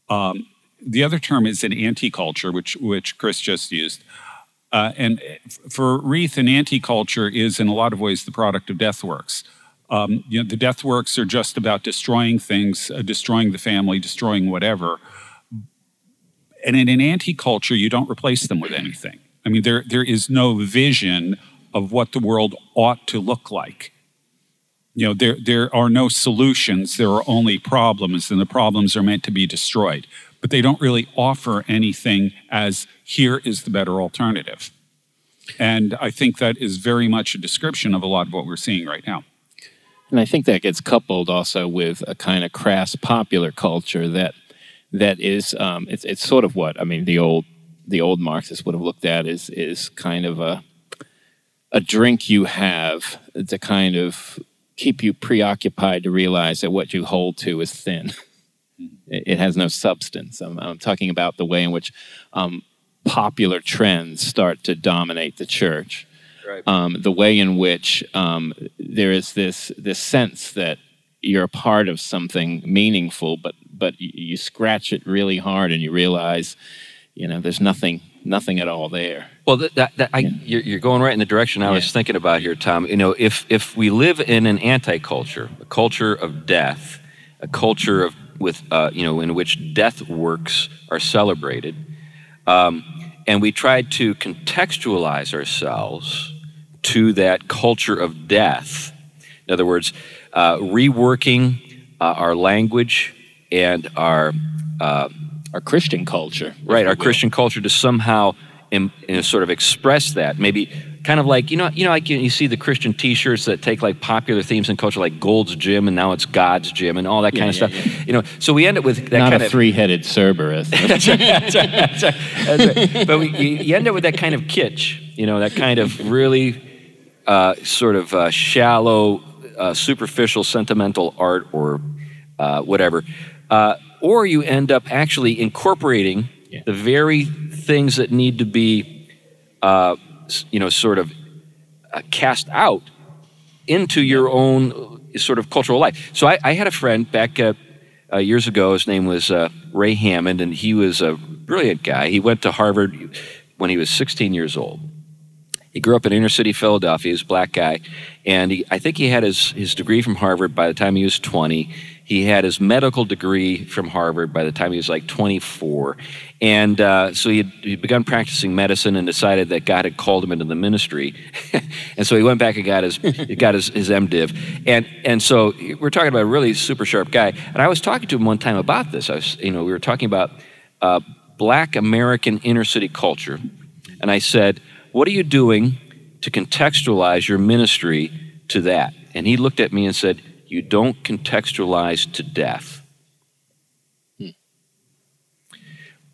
Um, the other term is an anti-culture, which, which Chris just used. Uh, and for Rieff, an anti-culture is in a lot of ways the product of death works. Um, you know, the death works are just about destroying things, uh, destroying the family, destroying whatever. And in an anti culture, you don't replace them with anything. I mean, there, there is no vision of what the world ought to look like. You know, there, there are no solutions, there are only problems, and the problems are meant to be destroyed. But they don't really offer anything as here is the better alternative. And I think that is very much a description of a lot of what we're seeing right now. And I think that gets coupled also with a kind of crass popular culture that that is um, it's it's sort of what I mean the old the old Marxists would have looked at is is kind of a a drink you have to kind of keep you preoccupied to realize that what you hold to is thin. It, has no substance. I'm, I'm, talking about the way in which um, popular trends start to dominate the church. Right. Um, the way in which um, there is this this sense that you're a part of something meaningful, but but you scratch it really hard and you realize, you know, there's nothing nothing at all there. Well, that, that, that I, you're, you're, going right in the direction I yeah. was thinking about here, Tom. You know, if if we live in an anti-culture, a culture of death, a culture of with uh, you know in which death works are celebrated, um, and we try to contextualize ourselves to that culture of death. In other words, uh, reworking uh, our language and our uh, our Christian culture, right? Our Christian culture to somehow in, in sort of express that, maybe kind of like you know you know like you, you, see the Christian T-shirts that take like popular themes in culture like Gold's Gym and now it's God's Gym and all that kind yeah, of yeah, stuff. Yeah. You know, so we end up with that not kind a three-headed Cerberus. that's right, that's right, that's right, that's right. But we, you end up with that kind of kitsch. You know, that kind of really uh, sort of uh, shallow uh, superficial, sentimental art or uh, whatever, uh, or you end up actually incorporating Yeah. the very things that need to be, uh, you know, sort of uh, cast out into your own uh, sort of cultural life. So I, I had a friend back uh, years ago. His name was uh, Ray Hammond, and he was a brilliant guy. He went to Harvard when he was 16 years old. He grew up in inner city Philadelphia. He was a black guy, and he, I think he had his, his degree from Harvard by the time he was 20. He had his medical degree from Harvard by the time he was like 24. And uh, so he had he'd begun practicing medicine and decided that God had called him into the ministry. and so he went back and got his, got his, his MDiv. And, and so we're talking about a really super sharp guy. And I was talking to him one time about this. I was, you know, we were talking about uh, black American inner city culture. And I said, What are you doing to contextualize your ministry to that? And he looked at me and said, You don't contextualize to death.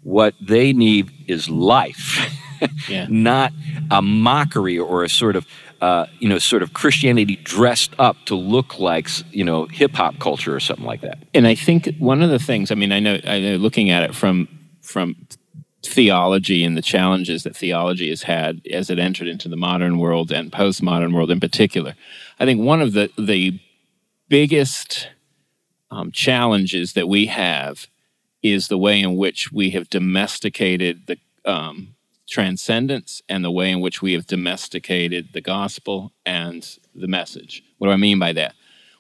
What they need is life, Yeah. not a mockery or a sort of, uh, you know, sort of Christianity dressed up to look like, you know, hip hop culture or something like that. and I think one of the things, I mean, I know, I know looking at it from from theology and the challenges that theology has had as it entered into the modern world and postmodern world in particular, I think one of the the biggest um, challenges that we have is the way in which we have domesticated the um, transcendence and the way in which we have domesticated the gospel and the message. What do I mean by that?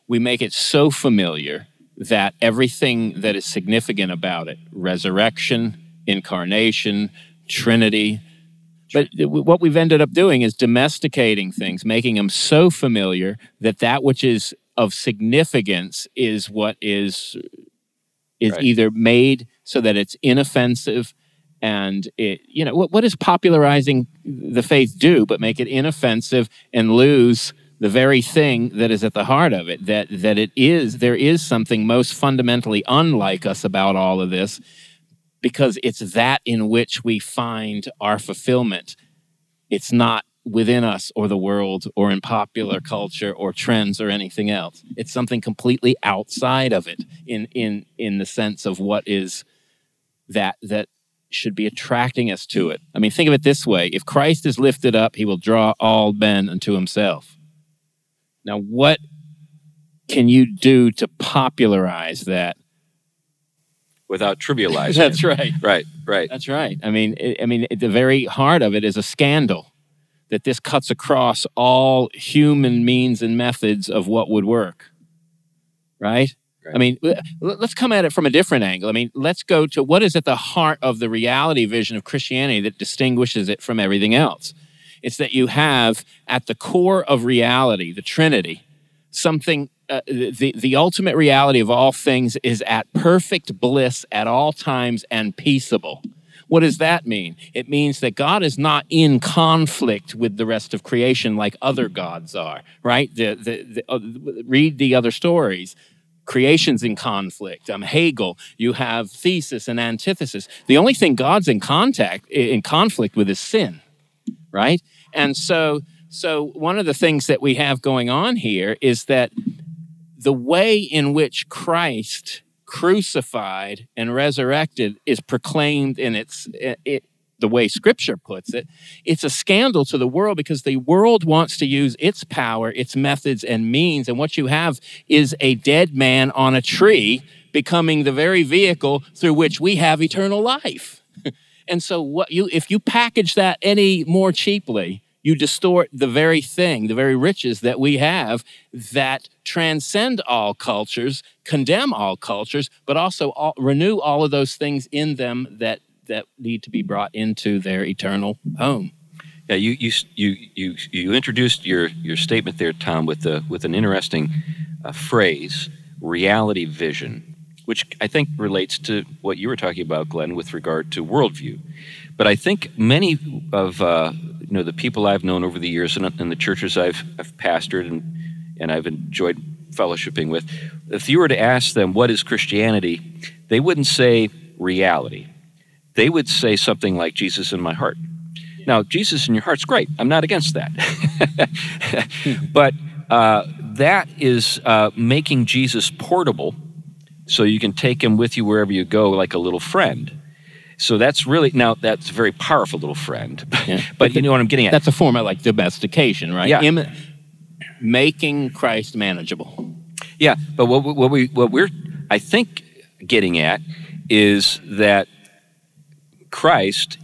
We make it so familiar that everything that is significant about it resurrection, incarnation, Trinity. But what we've ended up doing is domesticating things, making them so familiar that that which is of significance is what is is Right. either made so that it's inoffensive and it you know what, what does popularizing the faith do but make it inoffensive and lose the very thing that is at the heart of it that that it is there is something most fundamentally unlike us about all of this because it's that in which we find our fulfillment it's not within us or the world or in popular mm-hmm. culture or trends or anything else. It's something completely outside of it in in in the sense of what is that that should be attracting us to it. I mean think of it this way. If christ is lifted up he will draw all men unto himself. Now what can you do to popularize that? Without trivializing that's it. right. Right, right. that's right. I mean, it, I mean, at the very heart of it is a scandal that this cuts across all human means and methods of what would work. Right? Right. I mean, let's come at it from a different angle. I mean, let's go to what is at the heart of the reality vision of Christianity that distinguishes it from everything else. It's that you have at the core of reality, the Trinity, something uh, the the ultimate reality of all things is at perfect bliss at all times and peaceable. What does that mean? It means that God is not in conflict with the rest of creation like other gods are, right? The, the, the, uh, read the other stories. Creation's in conflict. Um, Hegel, you have thesis and antithesis. The only thing God's in contact in conflict with is sin, right? And so, so one of the things that we have going on here is that the way in which Christ crucified and resurrected is proclaimed in its it, it, the way scripture puts it it's a scandal to the world because the world wants to use its power its methods and means and what you have is a dead man on a tree becoming the very vehicle through which we have eternal life. And so what you if you package that any more cheaply you distort the very thing, the very riches that we have that transcend all cultures, condemn all cultures, but also all, renew all of those things in them that that need to be brought into their eternal home. Yeah, you you you you you introduced your your statement there, Tom, with the with an interesting uh, phrase, reality vision, which I think relates to what you were talking about, Glenn, with regard to worldview. But I think many of uh, you know the people I've known over the years and, and the churches I've I've pastored and and I've enjoyed fellowshipping with, if you were to ask them what is Christianity, they wouldn't say reality. They would say something like Jesus in my heart. Now, Jesus in your heart's great. I'm not against that. but uh, that is uh, making Jesus portable so you can take him with you wherever you go like a little friend. So that's really, now that's a very powerful little friend. Yeah. but you know what I'm getting at? That's a form of like domestication, right? Yeah. Im- making Christ manageable. Yeah, but what, what we what we're I think getting at is that Christ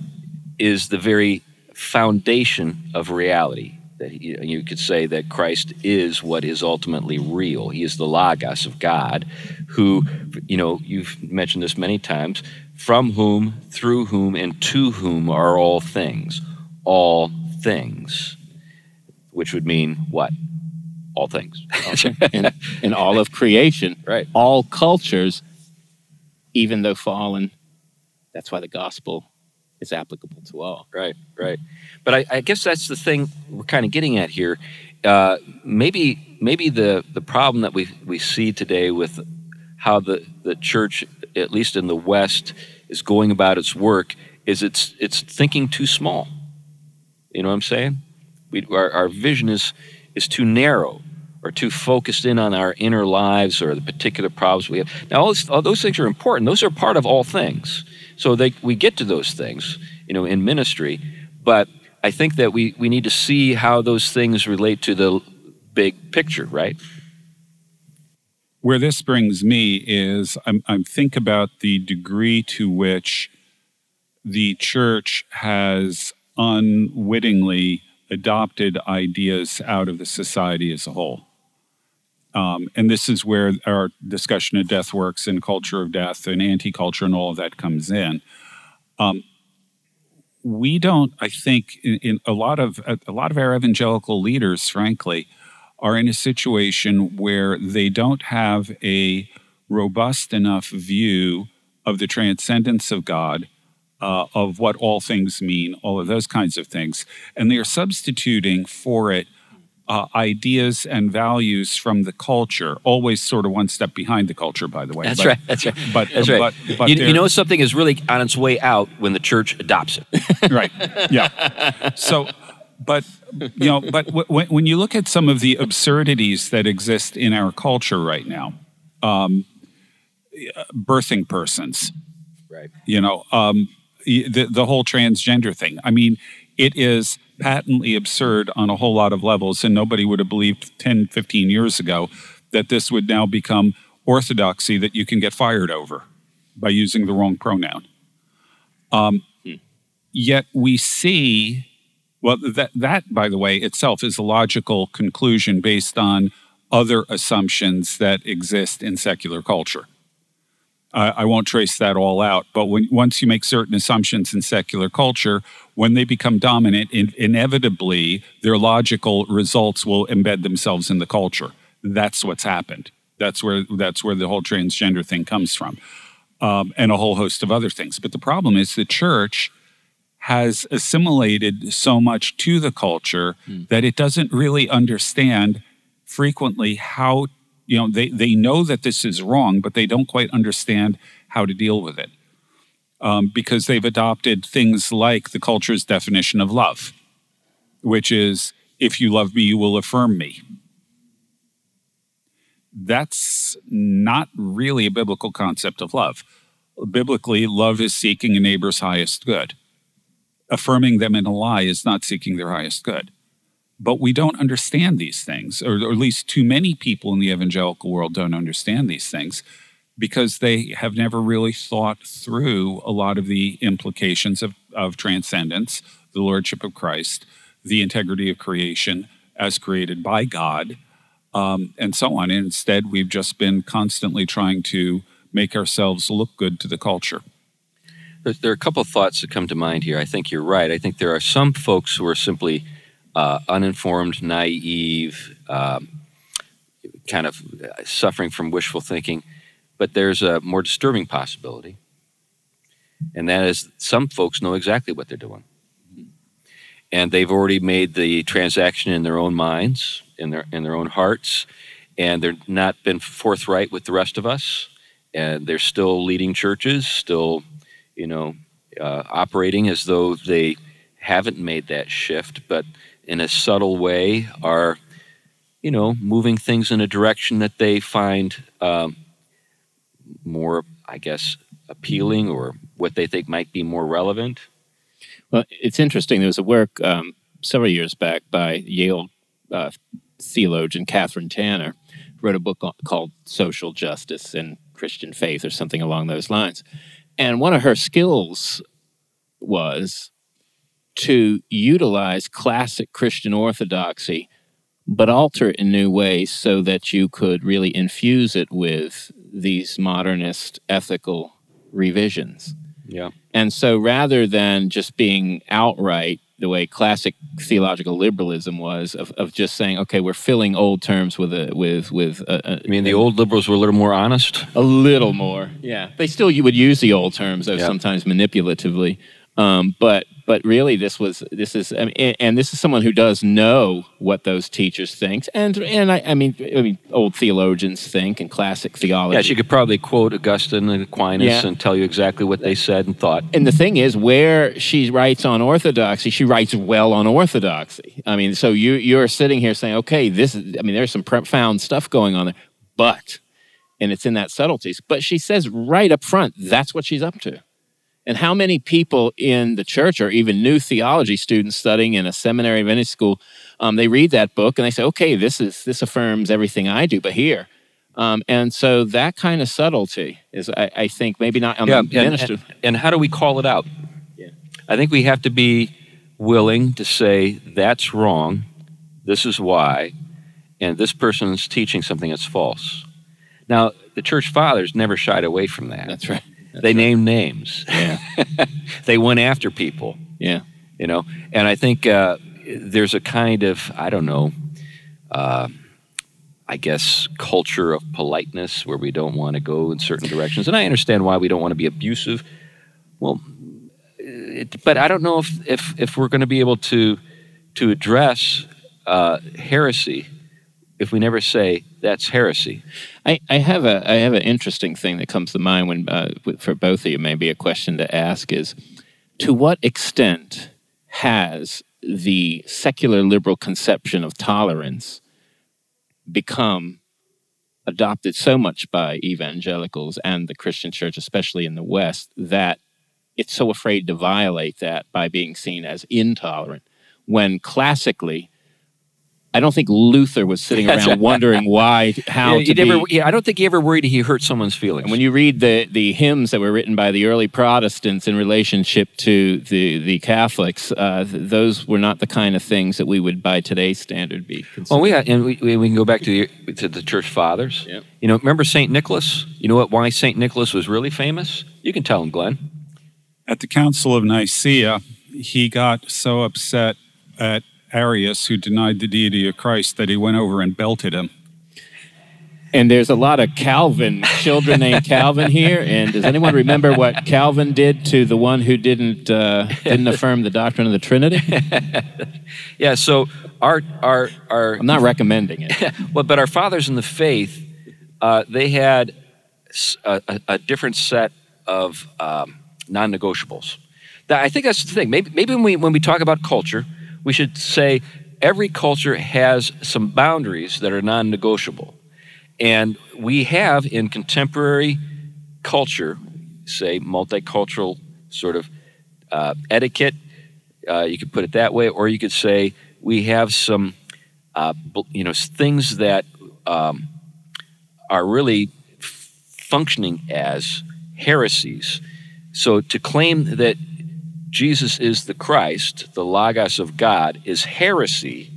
is the very foundation of reality. That he, you could say that Christ is what is ultimately real. He is the Logos of God, who, you know, you've mentioned this many times, from whom, through whom, and to whom are all things. All things, which would mean what? All things. in, in all of creation, Right. all cultures, even though fallen. That's why the gospel is applicable to all. Right, right. But I, I guess that's the thing we're kind of getting at here. Uh, maybe, maybe the the problem that we we see today with how the the church, at least in the West, is going about its work is it's it's thinking too small. You know what I'm saying? We our, our vision is is too narrow or too focused in on our inner lives or the particular problems we have. Now, all, those, all those things are important. Those are part of all things. So they, we get to those things, you know, in ministry. But I think that we, we need to see how those things relate to the big picture, right? Where this brings me is I'm, I'm think about the degree to which the church has unwittingly adopted ideas out of the society as a whole. Um, and this is where our discussion of death works and culture of death and anti-culture and all of that comes in. Um, we don't, I think, in, in a lot of a lot of our evangelical leaders, frankly, are in a situation where they don't have a robust enough view of the transcendence of God, uh, of what all things mean, all of those kinds of things, and they are substituting for it uh, ideas and values from the culture, always sort of one step behind the culture, by the way. That's But- right. That's right. But, That's right. but, but you, you know something is really on its way out when the church adopts it. right yeah so but you know but w- when, when you look at some of the absurdities that exist in our culture right now um, birthing persons Right. you know um, the, the whole transgender thing i mean it is patently absurd on a whole lot of levels and nobody would have believed 10 15 years ago that this would now become orthodoxy that you can get fired over by using the wrong pronoun. Um, hmm. Yet we see well that that by the way itself is a logical conclusion based on other assumptions that exist in secular culture I I won't trace that all out, but when once you make certain assumptions in secular culture, when they become dominant, in, inevitably their logical results will embed themselves in the culture. That's what's happened. That's where that's where the whole transgender thing comes from, um, and a whole host of other things. But the problem is the church has assimilated so much to the culture that it doesn't really understand frequently how you know they, they know that this is wrong but they don't quite understand how to deal with it. Um, because they've adopted things like the culture's definition of love which is if you love me you will affirm me. That's not really a biblical concept of love. Biblically love is seeking a neighbor's highest good. Affirming them in a lie is not seeking their highest good but we don't understand these things, or, or at least too many people in the evangelical world don't understand these things because they have never really thought through a lot of the implications of, of transcendence, the lordship of Christ, the integrity of creation as created by God, um, and so on. And instead, we've just been constantly trying to make ourselves look good to the culture. There, are a couple of thoughts that come to mind here. I think you're right. I think there are some folks who are simply uh, uninformed, naive, um, kind of suffering from wishful thinking. But there's a more disturbing possibility, and that is some folks know exactly what they're doing. And they've already made the transaction in their own minds, in their, in their own hearts, and they're not been forthright with the rest of us. And they're still leading churches, still, you know, uh, operating as though they haven't made that shift, but in a subtle way are you know, moving things in a direction that they find um, more, I guess, appealing or what they think might be more relevant. Well, it's interesting. There was a work um, several years back by Yale uh, theologian Kathryn Tanner, wrote a book called Social Justice and Christian Faith or something along those lines. And one of her skills was to utilize classic Christian orthodoxy, but alter it in new ways so that you could really infuse it with these modernist ethical revisions. Yeah. And so rather than just being outright the way classic theological liberalism was of, of just saying, okay, we're filling old terms with a with with. A, a, I mean, the old liberals were a little more honest. A little more, yeah. They still you would use the old terms, though Yeah. sometimes manipulatively. Um, but but really, this was this is I mean, and, this is someone who does know what those teachers think, and and I, I mean I mean old theologians think and classic theology. Yeah, she could probably quote Augustine and Aquinas Yeah. and tell you exactly what they said and thought. and the thing is, where she writes on orthodoxy, she writes well on orthodoxy. I mean, so you you're sitting here saying, okay, this is. I mean, there's some profound stuff going on there, but, and it's in that subtleties. But she says right up front, that's what she's up to. And how many people in the church, or even new theology students studying in a seminary, of any school, um, they read that book and they say, okay, this is this affirms everything I do, but here. Um, and so that kind of subtlety is, I, I think, maybe not on Yeah, the minister. and, and how do we call it out? Yeah. I think we have to be willing to say that's wrong, this is why, and this person's teaching something that's false. Now, the church fathers never shied away from that. That's right. They named names. Yeah. they went after people. Yeah. you know and i think uh, there's a kind of i don't know uh, i guess culture of politeness where we don't want to go in certain directions and i understand why we don't want to be abusive well it, but i don't know if if, if we're going to be able to to address uh, heresy if we never say that's heresy I, I have a I have an interesting thing that comes to mind when uh, for both of you maybe a question to ask is to what extent has the secular liberal conception of tolerance become adopted so much by evangelicals and the Christian church, especially in the West, that it's so afraid to violate that by being seen as intolerant. When classically, I don't think Luther was sitting around wondering why, how yeah, to you never, be. yeah, i don't think he ever worried he hurt someone's feelings And when you read the, the hymns that were written by the early Protestants in relationship to the, the Catholics, uh, th- those were not the kind of things that we would, by today's standard, be considered. yeah, and we, we we can go back to the to the church fathers. Yep. You know, remember Saint Nicholas? You know what? Why Saint Nicholas was really famous? You can tell him, Glenn. At the Council of Nicaea, he got so upset at Arius, who denied the deity of Christ, that he went over and belted him. And there's a lot of Calvin children named Calvin here. And does anyone remember what Calvin did to the one who didn't uh, didn't affirm the doctrine of the Trinity? Yeah. So our our our I'm not recommending it. well, but our fathers in the faith, uh, they had a different set of um, non-negotiables. That, I think that's the thing. Maybe maybe when we when we talk about culture, we should say every culture has some boundaries that are non-negotiable, and we have in contemporary culture, say multicultural sort of uh, etiquette. Uh, you could put it that way, or you could say we have some, uh, you know, things that um, are really functioning as heresies. So to claim that Jesus is the Christ, the Logos of God, is heresy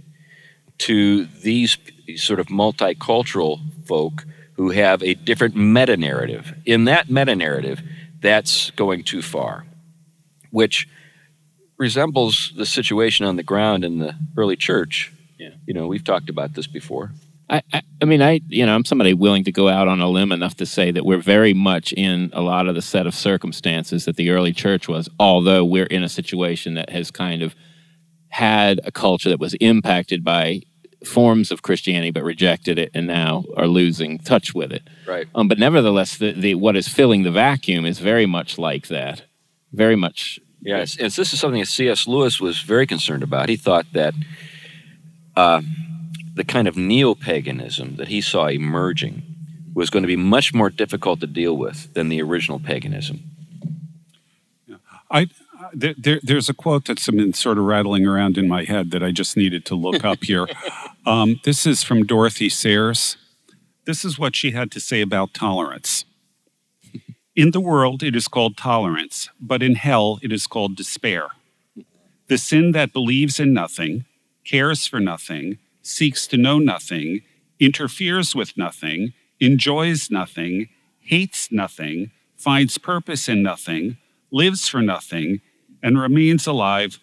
to these sort of multicultural folk who have a different meta narrative. In that meta narrative, that's going too far, which resembles the situation on the ground in the early church. Yeah. You know, we've talked about this before. I, I, I mean, I, you know, I'm somebody willing to go out on a limb enough to say that we're very much in a lot of the set of circumstances that the early church was, although we're in a situation that has kind of had a culture that was impacted by forms of Christianity but rejected it and now are losing touch with it. Right. Um, but nevertheless, the, the, what is filling the vacuum is very much like that. Very much. Yes, and this is something that C.S. Lewis was very concerned about. He thought that uh, the kind of neo paganism that he saw emerging was going to be much more difficult to deal with than the original paganism. I, there, there, there's a quote that's been sort of rattling around in my head that I just needed to look up here. Um, this is from Dorothy Sayers. This is what she had to say about tolerance. In the world, it is called tolerance, but in hell, it is called despair. The sin that believes in nothing, cares for nothing, seeks to know nothing, interferes with nothing, enjoys nothing, hates nothing, finds purpose in nothing, lives for nothing, and remains alive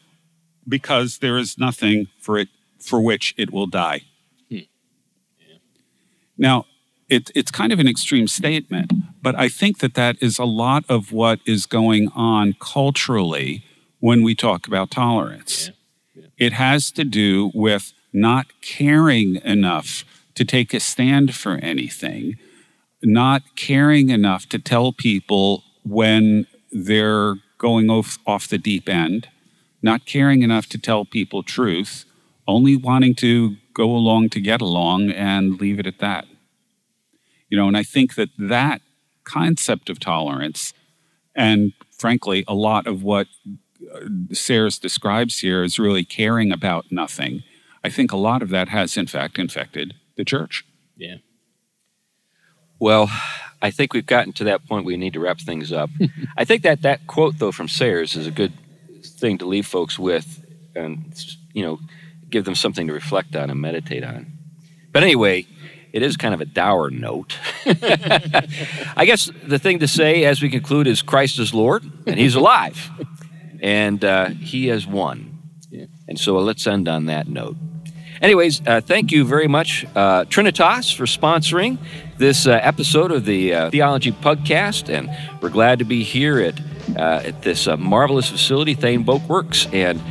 because there is nothing for it for which it will die. Hmm. Yeah. Now, it, it's kind of an extreme statement, but I think that that is a lot of what is going on culturally when we talk about tolerance. Yeah. Yeah. It has to do with not caring enough to take a stand for anything, not caring enough to tell people when they're going off, off the deep end, not caring enough to tell people truth, only wanting to go along to get along and leave it at that. You know, and I think that that concept of tolerance, and frankly, a lot of what uh, Sayers describes here is really caring about nothing. I think a lot of that has, in fact, infected the church. Yeah. Well, I think we've gotten to that point we need to wrap things up. I think that that quote, though, from Sayers is a good thing to leave folks with and, you know, give them something to reflect on and meditate on. But anyway, it is kind of a dour note. I guess the thing to say as we conclude is Christ is Lord and He's alive and uh, He has won. And so let's end on that note. Anyways, uh, thank you very much, uh, Trinitas, for sponsoring this uh, episode of the uh, Theology Pugcast. And we're glad to be here at, uh, at this uh, marvelous facility, Thane Boat Works. And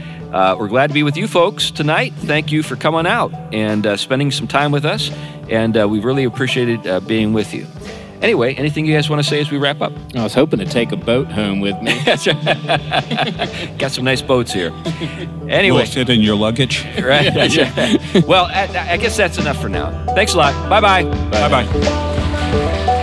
we're glad to be with you folks tonight. Thank you for coming out and spending some time with us. And we really appreciated being with you. Anyway, anything you guys want to say as we wrap up? I was hoping to take a boat home with me. Got some nice boats here. Anyway, will fit in your luggage. Right. well, I, I guess that's enough for now. Thanks a lot. Bye-bye. Bye bye.